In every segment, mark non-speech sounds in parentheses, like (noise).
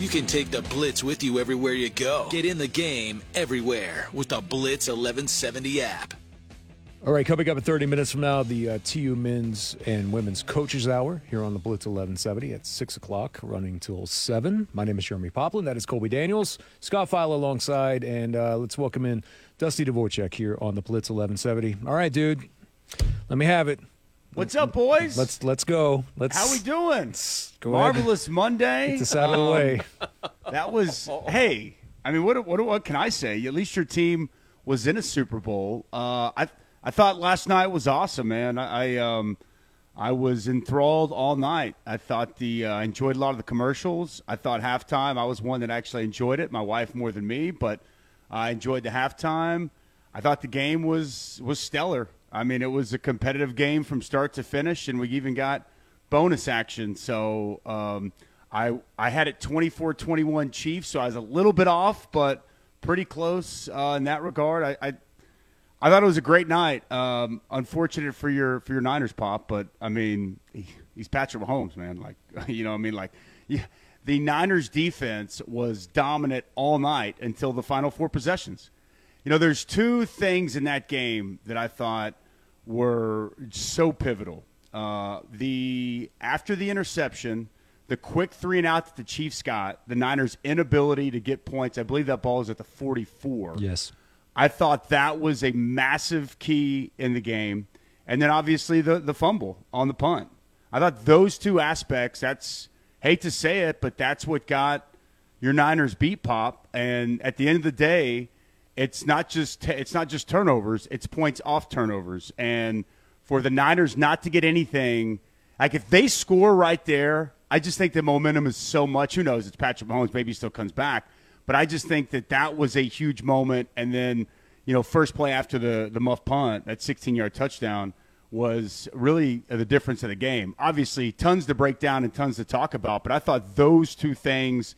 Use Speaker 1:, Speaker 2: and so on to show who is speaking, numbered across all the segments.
Speaker 1: You can take the Blitz with you everywhere you go. Get in the game everywhere with the Blitz 1170 app.
Speaker 2: All right, coming up in 30 minutes from now, the uh, TU Men's and Women's Coaches Hour here on the Blitz 1170 at 6 o'clock, running till 7. My name is Jeremy Poplin. That is Colby Daniels. Scott File alongside, and uh, let's welcome in Dusty Dvoracek here on the Blitz 1170. All right, dude, let me have it.
Speaker 3: What's up, boys?
Speaker 2: Let's let's go. Let's
Speaker 3: How we doing?
Speaker 2: go
Speaker 3: Marvelous Monday.
Speaker 2: Get this out of the way.
Speaker 3: That was (laughs) hey. I mean, what what what can I say? At least your team was in a Super Bowl. Uh, I I thought last night was awesome, man. I, I um I was enthralled all night. I thought the uh, I enjoyed a lot of the commercials. I thought halftime. I was one that actually enjoyed it. My wife more than me, but I enjoyed the halftime. I thought the game was was stellar. I mean, it was a competitive game from start to finish, and we even got bonus action. So um, I I had it 24-21 Chiefs, so I was a little bit off, but pretty close uh, in that regard. I, I I thought it was a great night. Um, unfortunate for your for your Niners pop, but I mean he, he's Patrick Mahomes, man. Like (laughs) you know, I mean, like yeah, the Niners defense was dominant all night until the final four possessions. You know, there's two things in that game that I thought were so pivotal. Uh, the after the interception, the quick three and out that the Chiefs got, the Niners' inability to get points. I believe that ball is at the 44.
Speaker 2: Yes.
Speaker 3: I thought that was a massive key in the game. And then obviously the, the fumble on the punt. I thought those two aspects, that's, hate to say it, but that's what got your Niners beat pop. And at the end of the day, it's not just it's not just turnovers, it's points off turnovers. And for the Niners not to get anything, like if they score right there, I just think the momentum is so much. Who knows? It's Patrick Mahomes. Maybe he still comes back. But I just think that that was a huge moment. And then, you know, first play after the, the muff punt, that 16 yard touchdown, was really the difference of the game. Obviously, tons to break down and tons to talk about. But I thought those two things,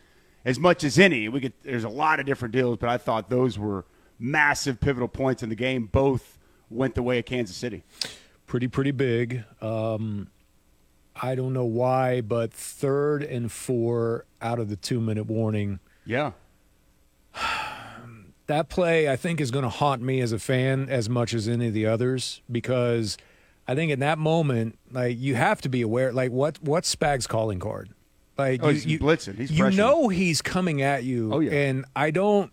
Speaker 3: as much as any, we could, there's a lot of different deals, but I thought those were massive pivotal points in the game. Both went the way of Kansas City.
Speaker 2: Pretty, pretty big. Um, I don't know why, but third and four out of the two minute warning.
Speaker 3: Yeah. (sighs)
Speaker 2: that play I think is going to haunt me as a fan as much as any of the others because I think in that moment, like you have to be aware, like what what's Spag's calling card? Like
Speaker 3: Oh,
Speaker 2: you,
Speaker 3: he's
Speaker 2: you,
Speaker 3: blitzing. He's
Speaker 2: you know he's coming at you.
Speaker 3: Oh, yeah.
Speaker 2: and I don't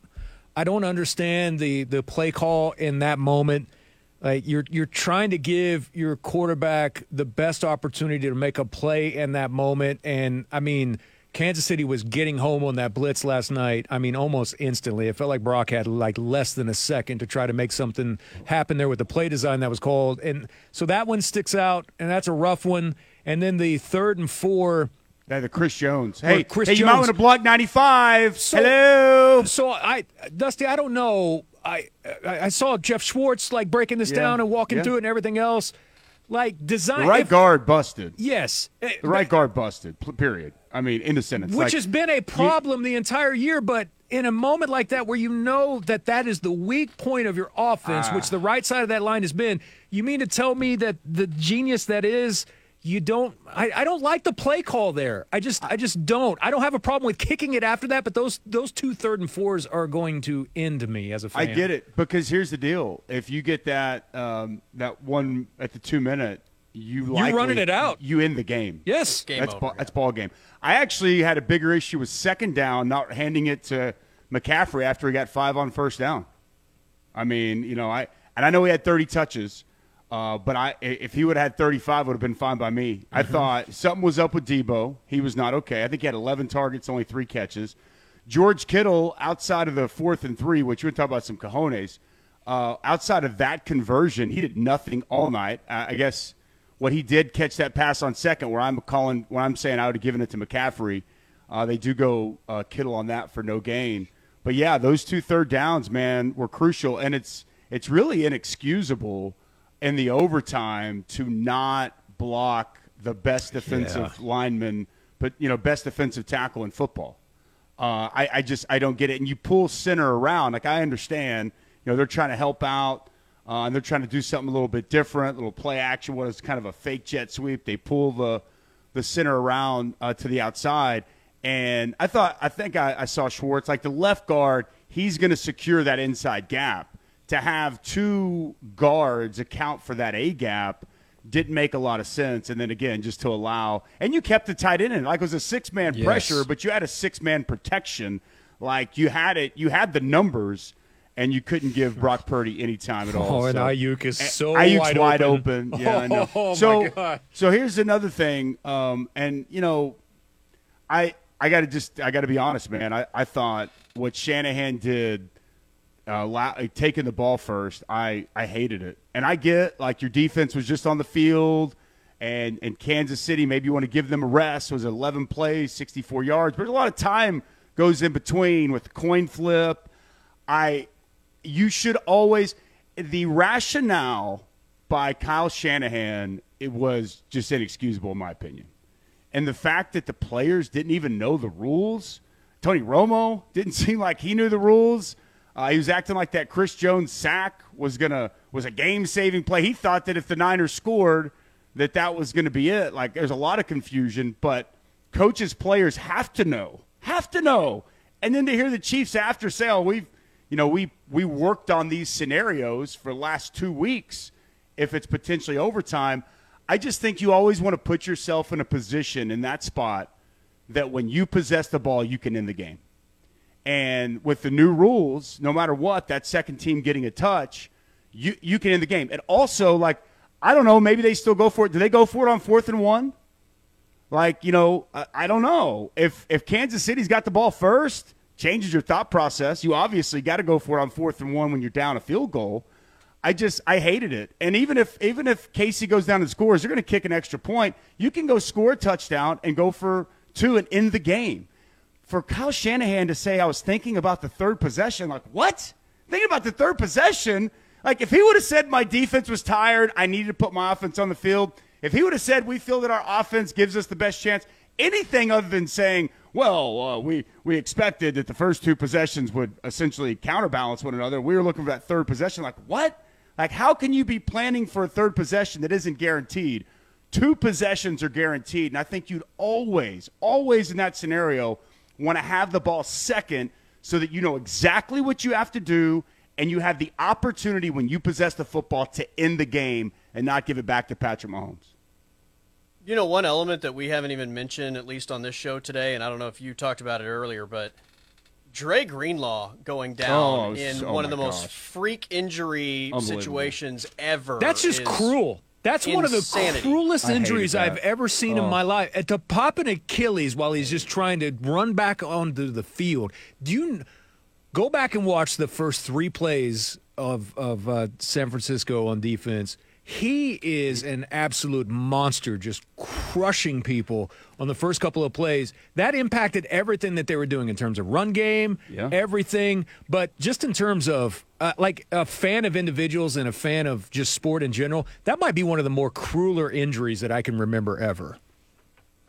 Speaker 2: I don't understand the the play call in that moment. Like you're you're trying to give your quarterback the best opportunity to make a play in that moment, and I mean. Kansas City was getting home on that blitz last night. I mean, almost instantly. It felt like Brock had like less than a second to try to make something happen there with the play design that was called. And so that one sticks out, and that's a rough one. And then the third and four.
Speaker 3: Yeah, the Chris Jones. Hey,
Speaker 2: Chris
Speaker 3: hey, you might
Speaker 2: Jones.
Speaker 3: want to block 95.
Speaker 2: So-
Speaker 3: Hello.
Speaker 2: So I, Dusty, I don't know. I I I saw Geoff Schwartz like breaking this
Speaker 3: Yeah.
Speaker 2: down and walking
Speaker 3: Yeah.
Speaker 2: through it and everything else. Like design.
Speaker 3: The right
Speaker 2: if-
Speaker 3: guard busted.
Speaker 2: Yes.
Speaker 3: The right guard busted. Period. I mean, in a sentence.
Speaker 2: which
Speaker 3: Like,
Speaker 2: has been a problem the entire year. But in a moment like that, where you know that that is the weak point of your offense,
Speaker 3: Ah.
Speaker 2: which the right side of that line has been, you mean to tell me that the genius that is. You don't. I, I don't like the play call there. I just. I just don't. I don't have a problem with kicking it after that. But those those two third and fours are going to end me as a fan.
Speaker 3: I get it because here's the deal: if you get that um, that one at the two minute, you
Speaker 2: You're running it out.
Speaker 3: You end the game.
Speaker 2: Yes.
Speaker 4: Game
Speaker 3: that's
Speaker 4: over,
Speaker 3: ball,
Speaker 4: yeah.
Speaker 3: that's ball game. I actually had a bigger issue with second down, not handing it to McCaffrey after he got five on first down. I mean, you know, I and I know he had 30 touches, uh, but I if he would have had 35, would have been fine by me. I thought something was up with Deebo. He was not okay. I think he had 11 targets, only three catches. George Kittle, outside of the fourth and three, which we're talking about some cojones, uh, outside of that conversion, he did nothing all night. Uh, I guess what he did catch that pass on second, where I'm calling, where I'm saying I would have given it to McCaffrey. Uh, they do go uh, Kittle on that for no gain. But yeah, those two third downs, man, were crucial, and it's it's really inexcusable in the overtime to not block the best defensive lineman, but you know, best defensive tackle in football. Uh, I, I just I don't get it. And you pull center around, like I understand, you know, they're trying to help out, uh, and they're trying to do something a little bit different, a little play action. What is kind of a fake jet sweep? They pull the the center around uh, to the outside, And I thought, I think I, I saw Schwartz, like the left guard, he's going to secure that inside gap. To have two guards account for that A gap didn't make a lot of sense. And then again, just to allow, and you kept the tight end in, like it was a six man
Speaker 2: Yes.
Speaker 3: pressure, but you had a six man protection. Like you had it, you had the numbers, and you couldn't give Brock (laughs) Purdy any time at all.
Speaker 2: Oh, and
Speaker 3: So-
Speaker 2: Aiyuk is so
Speaker 3: Aiyuk's
Speaker 2: wide,
Speaker 3: open. (laughs) Yeah, I know.
Speaker 2: Oh,
Speaker 3: so,
Speaker 2: my God.
Speaker 3: so here's another thing, um, and you know, I I got to just I got to be honest, man. I, I thought what Shanahan did, uh, la- taking the ball first, I I hated it, and I get like your defense was just on the field. And, and Kansas City, maybe you want to give them a rest. It was 11 plays, 64 yards, but a lot of time goes in between with the coin flip. I, you should always the rationale by Kyle Shanahan it was just inexcusable in my opinion, and the fact that the players didn't even know the rules. Tony Romo didn't (laughs) seem like he knew the rules. Uh, he was acting like that Chris Jones sack was gonna was a game saving play. He thought that if the Niners scored, that that was to be it. Like there's a lot of confusion, but coaches, players have to know, have to know. And then to hear the Chiefs after say, "Oh, we've, you know, we we worked on these scenarios for the last two weeks. If it's potentially overtime, I just think you always want to put yourself in a position in that spot that when you possess the ball, you can end the game. And with the new rules, no matter what, that second team getting a touch, you you can end the game. And also, like, I don't know, maybe they still go for it. Do they go for it on fourth and one? Like, you know, I, I don't know. If if Kansas City's got the ball first, changes your thought process. You obviously got to go for it on fourth and one when you're down a field goal. I just I hated it. And even if even if KC goes down and scores, they're going to kick an extra point. You can go score a touchdown and go for two and end the game. For Kyle Shanahan to say I was thinking about the third possession, like what? Thinking about the third possession? Like if he would have said my defense was tired, I needed to put my offense on the field. If he would have said we feel that our offense gives us the best chance, anything other than saying, well, uh, we we expected that the first two possessions would essentially counterbalance one another. We were looking for that third possession. Like what? Like how can you be planning for a third possession that isn't guaranteed? Two possessions are guaranteed, and I think you'd always, always in that scenario want to have the ball second so that you know exactly what you have to do and you have the opportunity when you possess the football to end the game and not give it back to Patrick Mahomes.
Speaker 4: You know, one element that we haven't even mentioned, at least on this show today, and I don't know if you talked about it earlier, but Dre Greenlaw going down
Speaker 3: Oh,
Speaker 4: in
Speaker 3: so- oh
Speaker 4: one of
Speaker 3: my
Speaker 4: the most freak injury situations ever.
Speaker 2: That's just
Speaker 4: is-
Speaker 2: cruel. That's one of the
Speaker 4: insanity.
Speaker 2: cruelest injuries. I've ever seen in
Speaker 3: Oh.
Speaker 2: my life. And to pop an Achilles while he's just trying to run back onto the field. Do you go back and watch the first three plays of of uh, San Francisco on defense? He is an absolute monster, just crushing people on the first couple of plays. That impacted everything that they were doing in terms of run game,
Speaker 3: Yeah.
Speaker 2: everything. But just in terms of uh, like a fan of individuals and a fan of just sport in general, that might be one of the more crueler injuries that I can remember ever.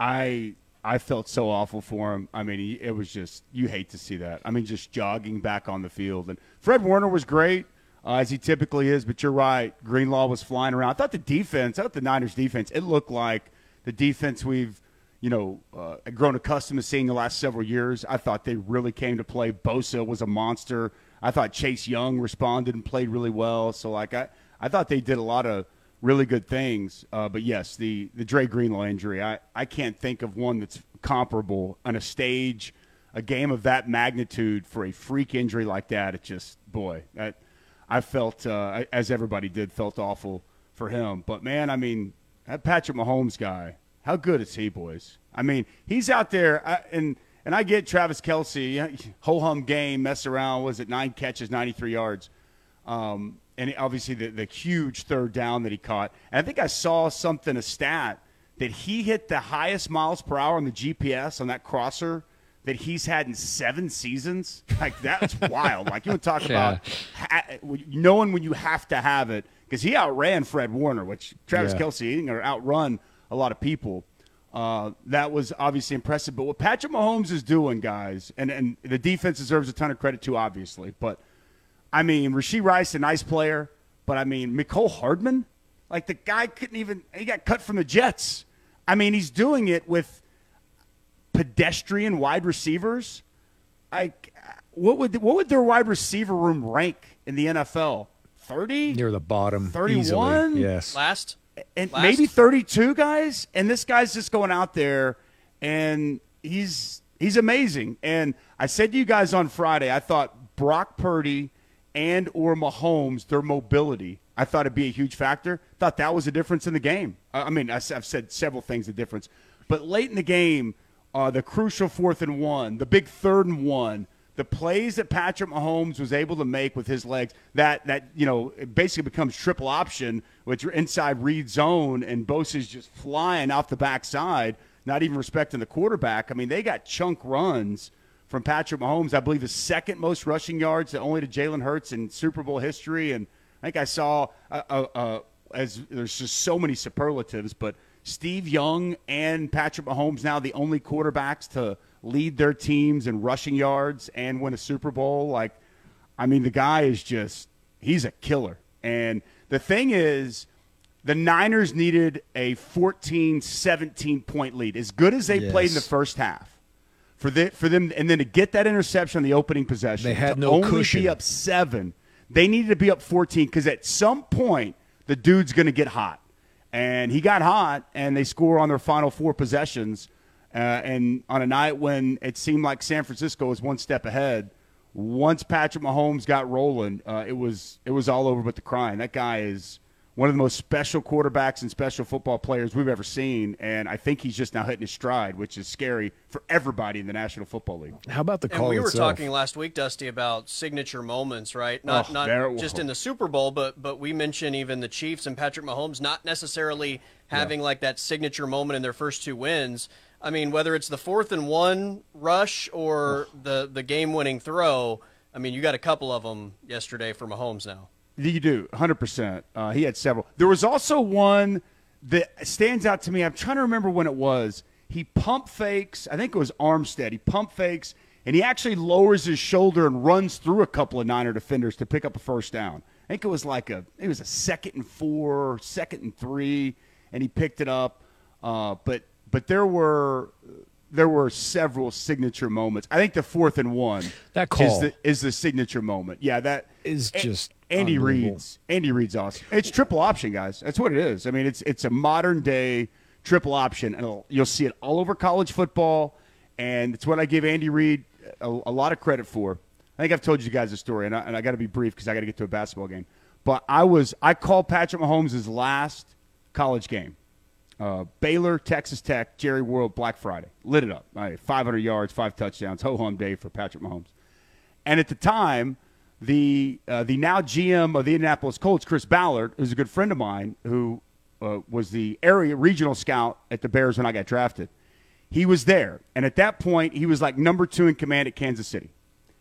Speaker 3: I I felt so awful for him. I mean, it was just you hate to see that. I mean, just jogging back on the field. And Fred Warner was great uh, as he typically is, but you're right. Greenlaw was flying around. I thought the defense, I thought the Niners defense, it looked like the defense we've you know uh, grown accustomed to seeing the last several years. I thought they really came to play. Bosa was a monster. I thought Chase Young responded and played really well. So like I I thought they did a lot of really good things. Uh, but yes, the the Dre Greenlaw injury, I, I can't think of one that's comparable on a stage, a game of that magnitude for a freak injury like that. It just boy, that I felt uh, as everybody did felt awful for him. But man, I mean that Patrick Mahomes guy, how good is he, boys? I mean he's out there I, and. And I get Travis Kelce, ho hum game, mess around. Was it nine catches, 93 yards? Um, and obviously the, the huge third down that he caught. And I think I saw something, a stat, that he hit the highest miles per hour on the GPS on that crosser that he's had in seven seasons. Like, that's (laughs) wild. Like, you to talk about ha- knowing when you have to have it, because he outran Fred Warner, which Travis
Speaker 2: Yeah.
Speaker 3: Kelce to outrun a lot of people. Uh, that was obviously impressive. But what Patrick Mahomes is doing, guys, and, and the defense deserves a ton of credit too, obviously. But I mean, Rashee Rice, a nice player, but I mean, Mecole Hardman, like the guy couldn't even, he got cut from the Jets. I mean, he's doing it with pedestrian wide receivers. Like, what would what would their wide receiver room rank in the NFL? Thirty
Speaker 2: near the bottom,
Speaker 3: 31?
Speaker 2: easily. Yes,
Speaker 4: Last
Speaker 3: and
Speaker 4: Last?
Speaker 3: maybe 32 guys? And this guy's just going out there and he's he's amazing. And i said to you guys on friday i thought brock purdy and or mahomes their mobility i thought it'd be a huge factor. Thought that was a difference in the game. I mean i've said several things the difference. But late in the game uh, the crucial fourth and one the big third and one the plays that Patrick Mahomes was able to make with his legs, that that you know, it basically becomes triple option, which you're inside read zone, and Bosa's just flying off the backside, not even respecting the quarterback. I mean, they got chunk runs from Patrick Mahomes. I believe the second most rushing yards, only to Jalen Hurts in Super Bowl history. And I think I saw uh, uh, uh, as there's just so many superlatives, but Steve Young and Patrick Mahomes now the only quarterbacks to lead their teams in rushing yards and win a Super Bowl. Like, I mean, the guy is just, he's a killer. And the thing is, the Niners needed a 14, 17 point lead, as good as they
Speaker 2: Yes.
Speaker 3: played in the first half. For, the, for them, and then to get that interception on the opening possession,
Speaker 2: They had
Speaker 3: to
Speaker 2: no
Speaker 3: only
Speaker 2: cushion.
Speaker 3: be up seven. They needed to be up 14 because at some point, the dude's going to get hot. And he got hot, and they score on their final four possessions. Uh, and on a night when it seemed like San Francisco was one step ahead, once Patrick Mahomes got rolling, uh, it was it was all over but the crying. That guy is one of the most special quarterbacks and special football players we've ever seen, and I think he's just now hitting his stride, which is scary for everybody in the National Football League.
Speaker 2: How about the
Speaker 4: And
Speaker 2: call
Speaker 4: we were
Speaker 2: itself?
Speaker 4: talking last week, Dusty, about signature moments, right? Not
Speaker 3: Oh,
Speaker 4: not just in the Super Bowl, but but we mentioned even the Chiefs and Patrick Mahomes not necessarily having like that signature moment in their first two wins. I mean, whether it's the fourth and one rush or the the game winning throw, I mean, you got a couple of them yesterday for Mahomes now.
Speaker 3: You do, 100%. Uh, he had several. There was also one that stands out to me. I'm trying to remember when it was. He pump fakes. I think it was Armstead. He pump fakes, and he actually lowers his shoulder and runs through a couple of Niner defenders to pick up a first down. I think it was like a, it was a second and four, second and three, and he picked it up. Uh, but but there were there were several signature moments. I think the fourth and one
Speaker 2: That
Speaker 3: is
Speaker 2: call.
Speaker 3: the is the signature moment. Yeah, that
Speaker 2: Is
Speaker 3: A-
Speaker 2: just
Speaker 3: Andy
Speaker 2: unbelievable.
Speaker 3: Reid's Andy Reid's awesome. It's triple option, guys. That's what it is. I mean, it's it's a modern day triple option, and you'll see it all over college football. And it's what I give Andy Reid a, a lot of credit for. I think I've told you guys a story, and I, and I got to be brief because I got to get to a basketball game. But I was I called Patrick Mahomes' last college game. Uh, Baylor, Texas Tech, Jerry World, Black Friday. Lit it up. Right, 500 yards, five touchdowns, ho hum day for Patrick Mahomes. And at the time, the uh, the now GM of the Indianapolis Colts, Chris Ballard, who's a good friend of mine, who uh, was the area regional scout at the Bears when I got drafted, he was there. And at that point, he was like number two in command at Kansas City.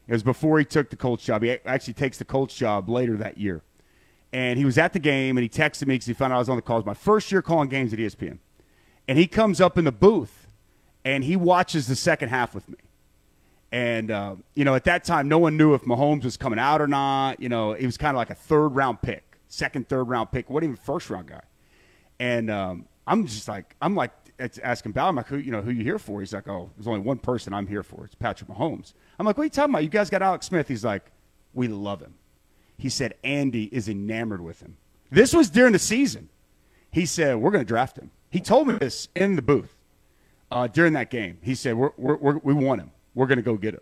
Speaker 3: It was before he took the Colts job. He actually takes the Colts job later that year. And he was at the game, and he texted me because he found out I was on the calls. My first year calling games at ESPN. And he comes up in the booth, and he watches the second half with me. And, uh, you know, at that time, no one knew if Mahomes was coming out or not. You know, he was kind of like a third round pick, second, third round pick, wasn't even first round guy. And um, I'm just like, I'm like, asking Ballard, I'm like, who, you know, who you here for? He's like, oh, there's only one person I'm here for. It's Patrick Mahomes. I'm like, what are you talking about? You guys got Alex Smith. He's like, we love him. He said, Andy is enamored with him. This was during the season. He said, we're going to draft him. He told me this in the booth uh, during that game. He said, we're, we're, we're, we want him. We're going to go get him.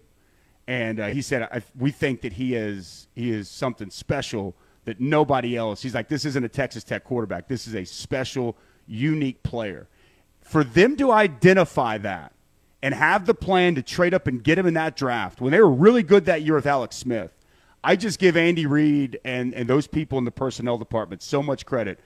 Speaker 3: And uh, he said, we think that he is, he is something special that nobody else. He's like, this isn't a Texas Tech quarterback. This is a special, unique player. For them to identify that and have the plan to trade up and get him in that draft when they were really good that year with Alex Smith, I just give Andy Reid and, and those people in the personnel department so much credit.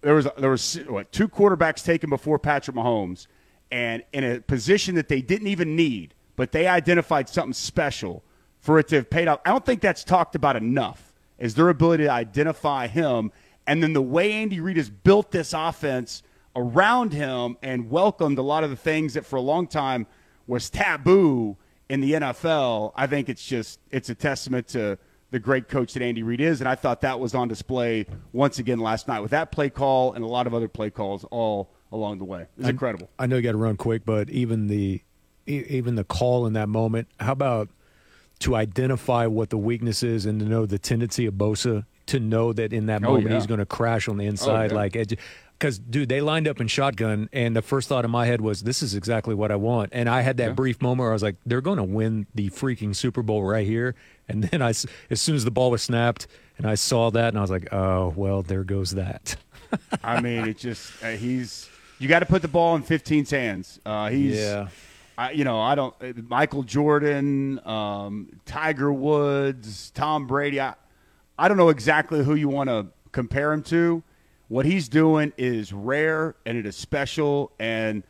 Speaker 3: There was there was what two quarterbacks taken before Patrick Mahomes, and in a position that they didn't even need, but they identified something special for it to have paid off. I don't think that's talked about enough. Is their ability to identify him, and then the way Andy Reid has built this offense around him and welcomed a lot of the things that for a long time was taboo in the NFL. I think it's just it's a testament to the great coach that Andy Reid is, and I thought that was on display once again last night with that play call and a lot of other play calls all along the way. It was incredible.
Speaker 2: I know you got to run quick, but even the even the call in that moment. How about to identify what the weakness is and to know the tendency of Bosa to know that in that
Speaker 3: Oh,
Speaker 2: moment
Speaker 3: yeah.
Speaker 2: he's going to crash on the oh, inside,
Speaker 3: yeah.
Speaker 2: like. Because dude, they lined up in shotgun, and the first thought in my head was, "This is exactly what I want." And I had that
Speaker 3: Yeah.
Speaker 2: brief moment where I was like, "They're going to win the freaking Super Bowl right here." And then I, as soon as the ball was snapped, and I saw that, and I was like, "Oh well, there goes that." (laughs)
Speaker 3: I mean, it just uh, he's you got to put the ball in 15's hands. Uh, he's
Speaker 2: Yeah.
Speaker 3: I, you know, I don't uh, Michael Jordan, um, Tiger Woods, Tom Brady. I, I don't know exactly who you want to compare him to. What he's doing is rare and it is special. And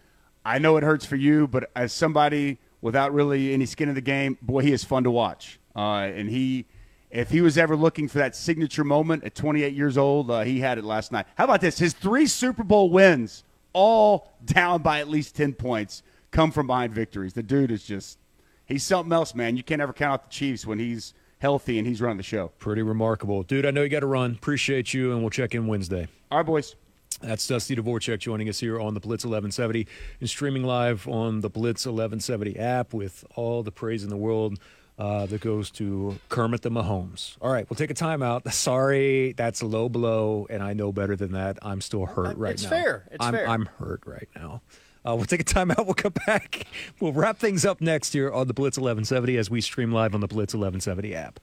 Speaker 3: I know it hurts for you, but as somebody without really any skin in the game, boy, he is fun to watch. Uh, and he, if he was ever looking for that signature moment at 28 years old, uh, he had it last night. How about this? His three Super Bowl wins, all down by at least 10 points, come from behind victories. The dude is just, he's something else, man. You can't ever count out the Chiefs when he's healthy and he's running the show.
Speaker 2: Pretty remarkable, dude. I know you got to run. Appreciate you, and we'll check in Wednesday.
Speaker 3: All right, boys.
Speaker 2: That's Dusty Dvoracek joining us here on the Blitz 1170 and streaming live on the Blitz 1170 app with all the praise in the world uh, that goes to Kermit the Mahomes. All right, we'll take a timeout. (laughs) Sorry, that's a low blow, and I know better than that. I'm still hurt right
Speaker 4: It's
Speaker 2: now.
Speaker 4: fair. It's
Speaker 2: I'm,
Speaker 4: fair.
Speaker 2: I'm hurt right now. Uh, we'll take a timeout. (laughs) We'll come back. We'll wrap things up next year on the Blitz 1170 as we stream live on the Blitz 1170 app.